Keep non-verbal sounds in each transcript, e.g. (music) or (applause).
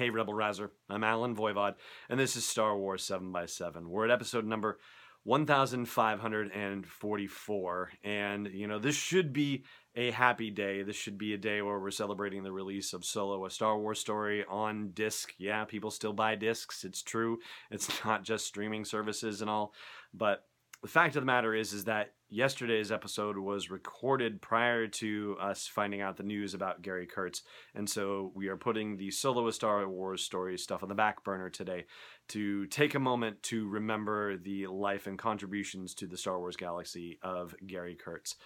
Hey, Rebel Rouser. I'm Allen Voivod, and this is Star Wars 7 by 7 We're at episode number 1544. And, you know, this should be a happy day. This should be a day where we're celebrating the release of Solo, a Star Wars story on disc. Yeah, people still buy discs. It's true. It's (laughs) not just streaming services and all. But the fact of the matter is is that yesterday's episode was recorded prior to us finding out the news about Gary Kurtz, and so we are putting the solo Star Wars story stuff on the back burner today to take a moment to remember the life and contributions to the Star Wars galaxy of Gary Kurtz.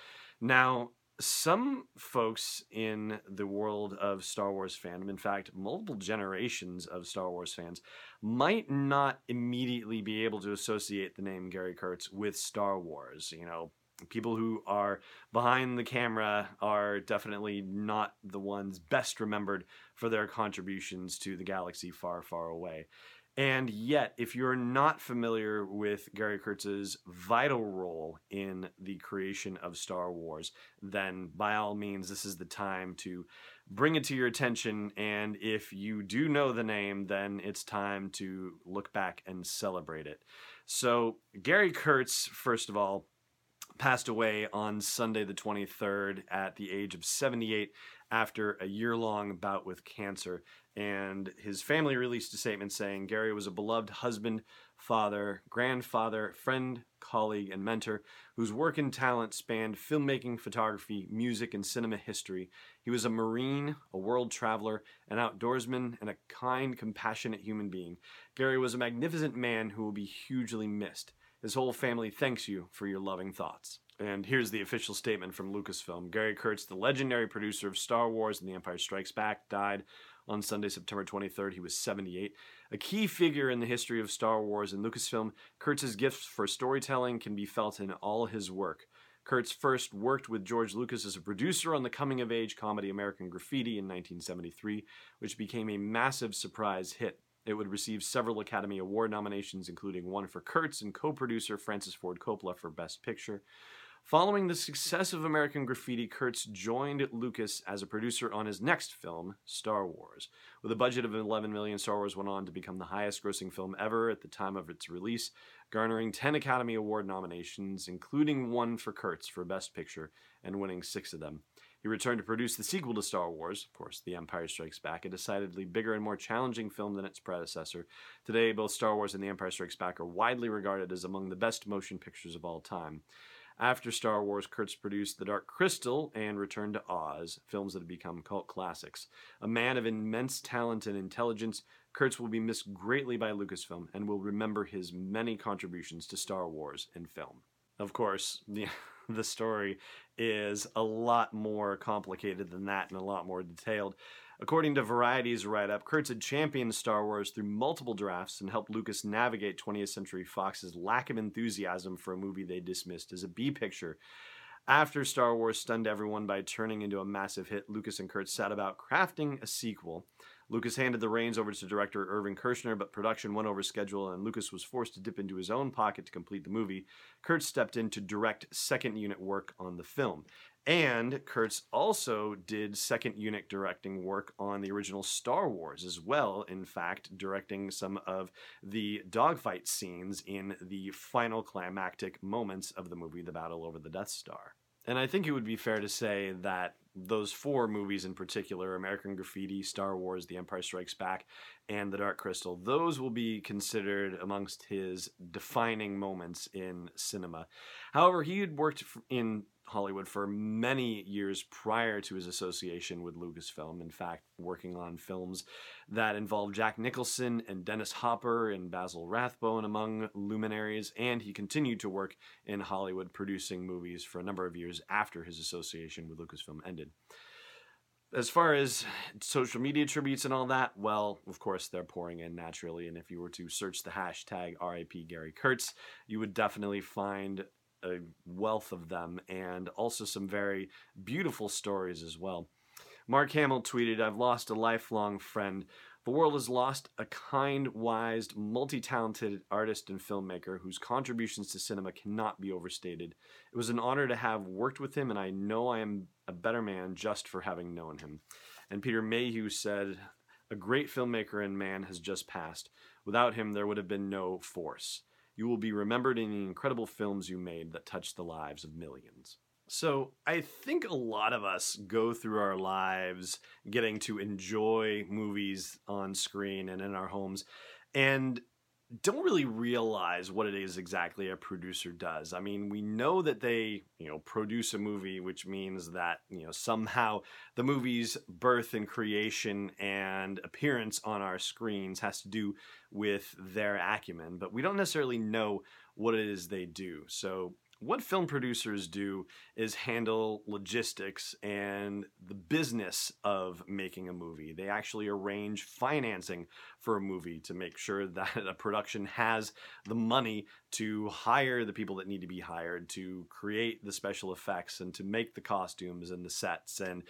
Now, some folks in the world of Star Wars fandom, in fact, multiple generations of Star Wars fans, might not immediately be able to associate the name Gary Kurtz with Star Wars. You know, people who are behind the camera are definitely not the ones best remembered for their contributions to the galaxy far, far away. And yet, if you're not familiar with Gary Kurtz's vital role in creation of Star Wars, then by all means, this is the time to bring it to your attention. And if you do know the name, then it's time to look back and celebrate it. So, Gary Kurtz, first of all, passed away on Sunday, the 23rd, at the age of 78 after a year long bout with cancer and his family released a statement saying Gary was a beloved husband, father, grandfather, friend, colleague, and mentor whose work and talent spanned filmmaking, photography, music, and cinema history. He was a Marine, a world traveler, an outdoorsman, and a kind, compassionate human being. Gary was a magnificent man who will be hugely missed. His whole family thanks you for your loving thoughts. And here's the official statement from Lucasfilm. Gary Kurtz, the legendary producer of Star Wars and The Empire Strikes Back, died on Sunday, September 23rd. He was 78. A key figure in the history of Star Wars and Lucasfilm, Kurtz's gifts for storytelling can be felt in all his work. Kurtz first worked with George Lucas as a producer on the coming of age comedy American Graffiti in 1973, which became a massive surprise hit. It would receive several Academy Award nominations, including one for Kurtz and co producer Francis Ford Coppola for Best Picture. Following the success of American Graffiti, Kurtz joined Lucas as a producer on his next film, Star Wars. With a budget of 11 million, Star Wars went on to become the highest-grossing film ever at the time of its release, garnering 10 Academy Award nominations, including one for Kurtz for Best Picture, and winning six of them. He returned to produce the sequel to Star Wars, of course, The Empire Strikes Back, a decidedly bigger and more challenging film than its predecessor. Today, both Star Wars and The Empire Strikes Back are widely regarded as among the best motion pictures of all time. After Star Wars, Kurtz produced The Dark Crystal and Return to Oz, films that have become cult classics. A man of immense talent and intelligence, Kurtz will be missed greatly by Lucasfilm and will remember his many contributions to Star Wars and film. Of course, (laughs) the, the story is a lot more complicated than that and a lot more detailed. According to Variety's write up, Kurtz had championed Star Wars through multiple drafts and helped Lucas navigate 20th Century Fox's lack of enthusiasm for a movie they dismissed as a B picture. After Star Wars stunned everyone by turning into a massive hit, Lucas and Kurtz set about crafting a sequel. Lucas handed the reins over to director Irvin Kershner, but production went over schedule and Lucas was forced to dip into his own pocket to complete the movie. Kurtz stepped in to direct second unit work on the film. And Kurtz also did second unit directing work on the original Star Wars as well, in fact, directing some of the dogfight scenes in the final climactic moments of the movie, The Battle Over the Death Star. And I think it would be fair to say that those four movies in particular American Graffiti, Star Wars, The Empire Strikes Back, and The Dark Crystal those will be considered amongst his defining moments in cinema. However, he had worked in Hollywood for many years prior to his association with Lucasfilm. In fact, working on films that involved Jack Nicholson and Dennis Hopper and Basil Rathbone among luminaries, and he continued to work in Hollywood producing movies for a number of years after his association with Lucasfilm ended. As far as social media tributes and all that, well, of course, they're pouring in naturally. And if you were to search the hashtag RIP Gary Kurtz, you would definitely find a wealth of them and also some very beautiful stories as well. Mark Hamill tweeted, I've lost a lifelong friend. The world has lost a kind, wise, multi talented artist and filmmaker whose contributions to cinema cannot be overstated. It was an honor to have worked with him, and I know I am a better man just for having known him. And Peter Mayhew said, A great filmmaker and man has just passed. Without him, there would have been no force. You will be remembered in the incredible films you made that touched the lives of millions. So, I think a lot of us go through our lives getting to enjoy movies on screen and in our homes and don't really realize what it is exactly a producer does. I mean, we know that they, you know, produce a movie, which means that, you know, somehow the movie's birth and creation and appearance on our screens has to do with their acumen, but we don't necessarily know what it is they do. So what film producers do is handle logistics and the business of making a movie. They actually arrange financing for a movie to make sure (laughs) that a production has the money to hire the people that need to be hired, to create the special effects, and to make the costumes and the sets and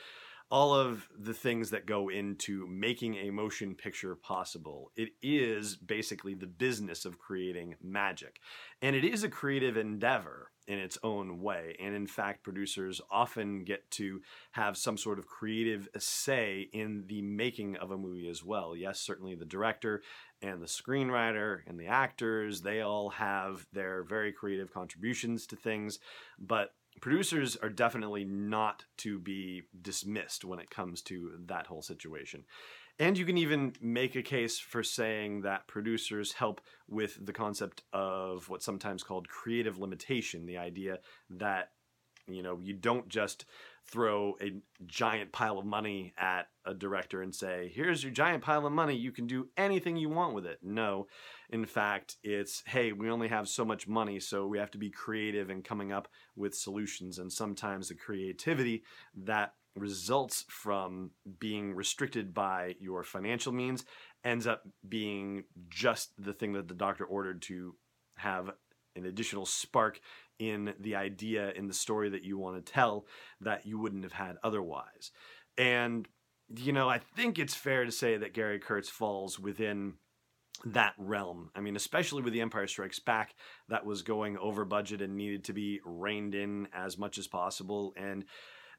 all of the things that go into making a motion picture possible. It is basically the business of creating magic. And it is a creative endeavor in its own way. And in fact, producers often get to have some sort of creative say in the making of a movie as well. Yes, certainly the director and the screenwriter and the actors, they all have their very creative contributions to things. But producers are definitely not to be dismissed when it comes to that whole situation. And you can even make a case for saying that producers help with the concept of what's sometimes called creative limitation, the idea that you know, you don't just throw a giant pile of money at a director and say, here's your giant pile of money, you can do anything you want with it. No. In fact, it's, hey, we only have so much money, so we have to be creative in coming up with solutions. And sometimes the creativity that results from being restricted by your financial means ends up being just the thing that the doctor ordered to have an additional spark in the idea in the story that you want to tell that you wouldn't have had otherwise. And you know, I think it's fair to say that Gary Kurtz falls within that realm. I mean, especially with The Empire Strikes Back, that was going over budget and needed to be reined in as much as possible. And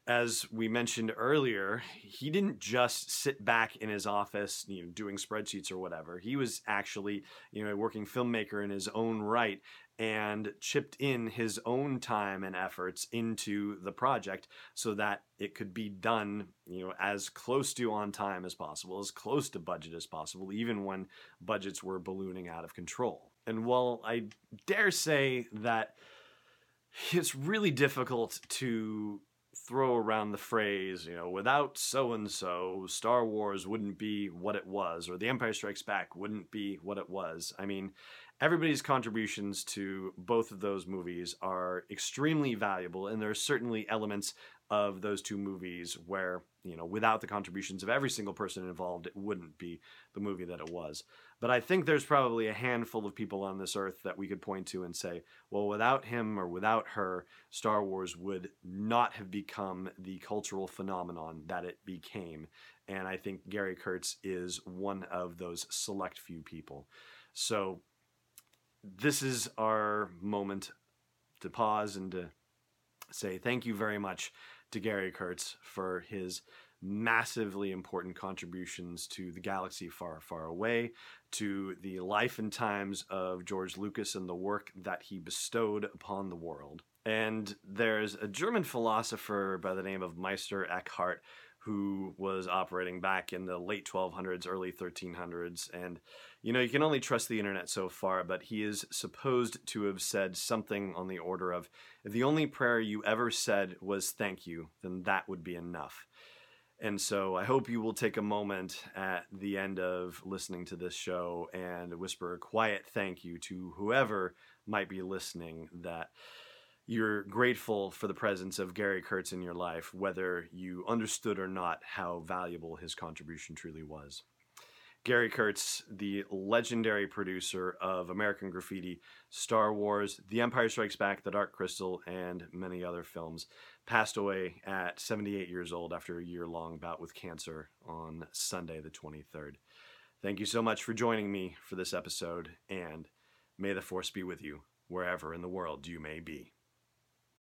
as we mentioned earlier, he didn't just sit back in his office, you know, doing spreadsheets or whatever. He was actually, you know, a working filmmaker in his own right and chipped in his own time and efforts into the project so that it could be done, you know, as close to on time as possible, as close to budget as possible, even when budgets were ballooning out of control. And while I dare say that it's really difficult to throw around the phrase, you know, without so and so, Star Wars wouldn't be what it was, or The Empire Strikes Back wouldn't be what it was. I mean, everybody's contributions to both of those movies are extremely valuable, and there are certainly elements of those two movies where you know without the contributions of every single person involved it wouldn't be the movie that it was. But i think there's probably a handful of people on this earth that we could point to and say well without him or without her star wars would not have become the cultural phenomenon that it became. And i think gary kurtz is one of those select few people. So this is our moment to pause and to say thank you very much to Gary Kurtz for his massively important contributions to the galaxy far, far away, to the life and times of George Lucas and the work that he bestowed upon the world. And there's a German philosopher by the name of Meister Eckhart who was operating back in the late 1200s, early 1300s. And, you know, you can only trust the internet so far, but he is supposed to have said something on the order of if the only prayer you ever said was thank you, then that would be enough. And so I hope you will take a moment at the end of listening to this show and whisper a quiet thank you to whoever might be listening that you're grateful for the presence of Gary Kurtz in your life, whether you understood or not how valuable his contribution truly was. Gary Kurtz, the legendary producer of American Graffiti, Star Wars, The Empire Strikes Back, The Dark Crystal, and many other films, passed away at 78 years old after a year long bout with cancer on Sunday, the 23rd. Thank you so much for joining me for this episode, and may the Force be with you wherever in the world you may be.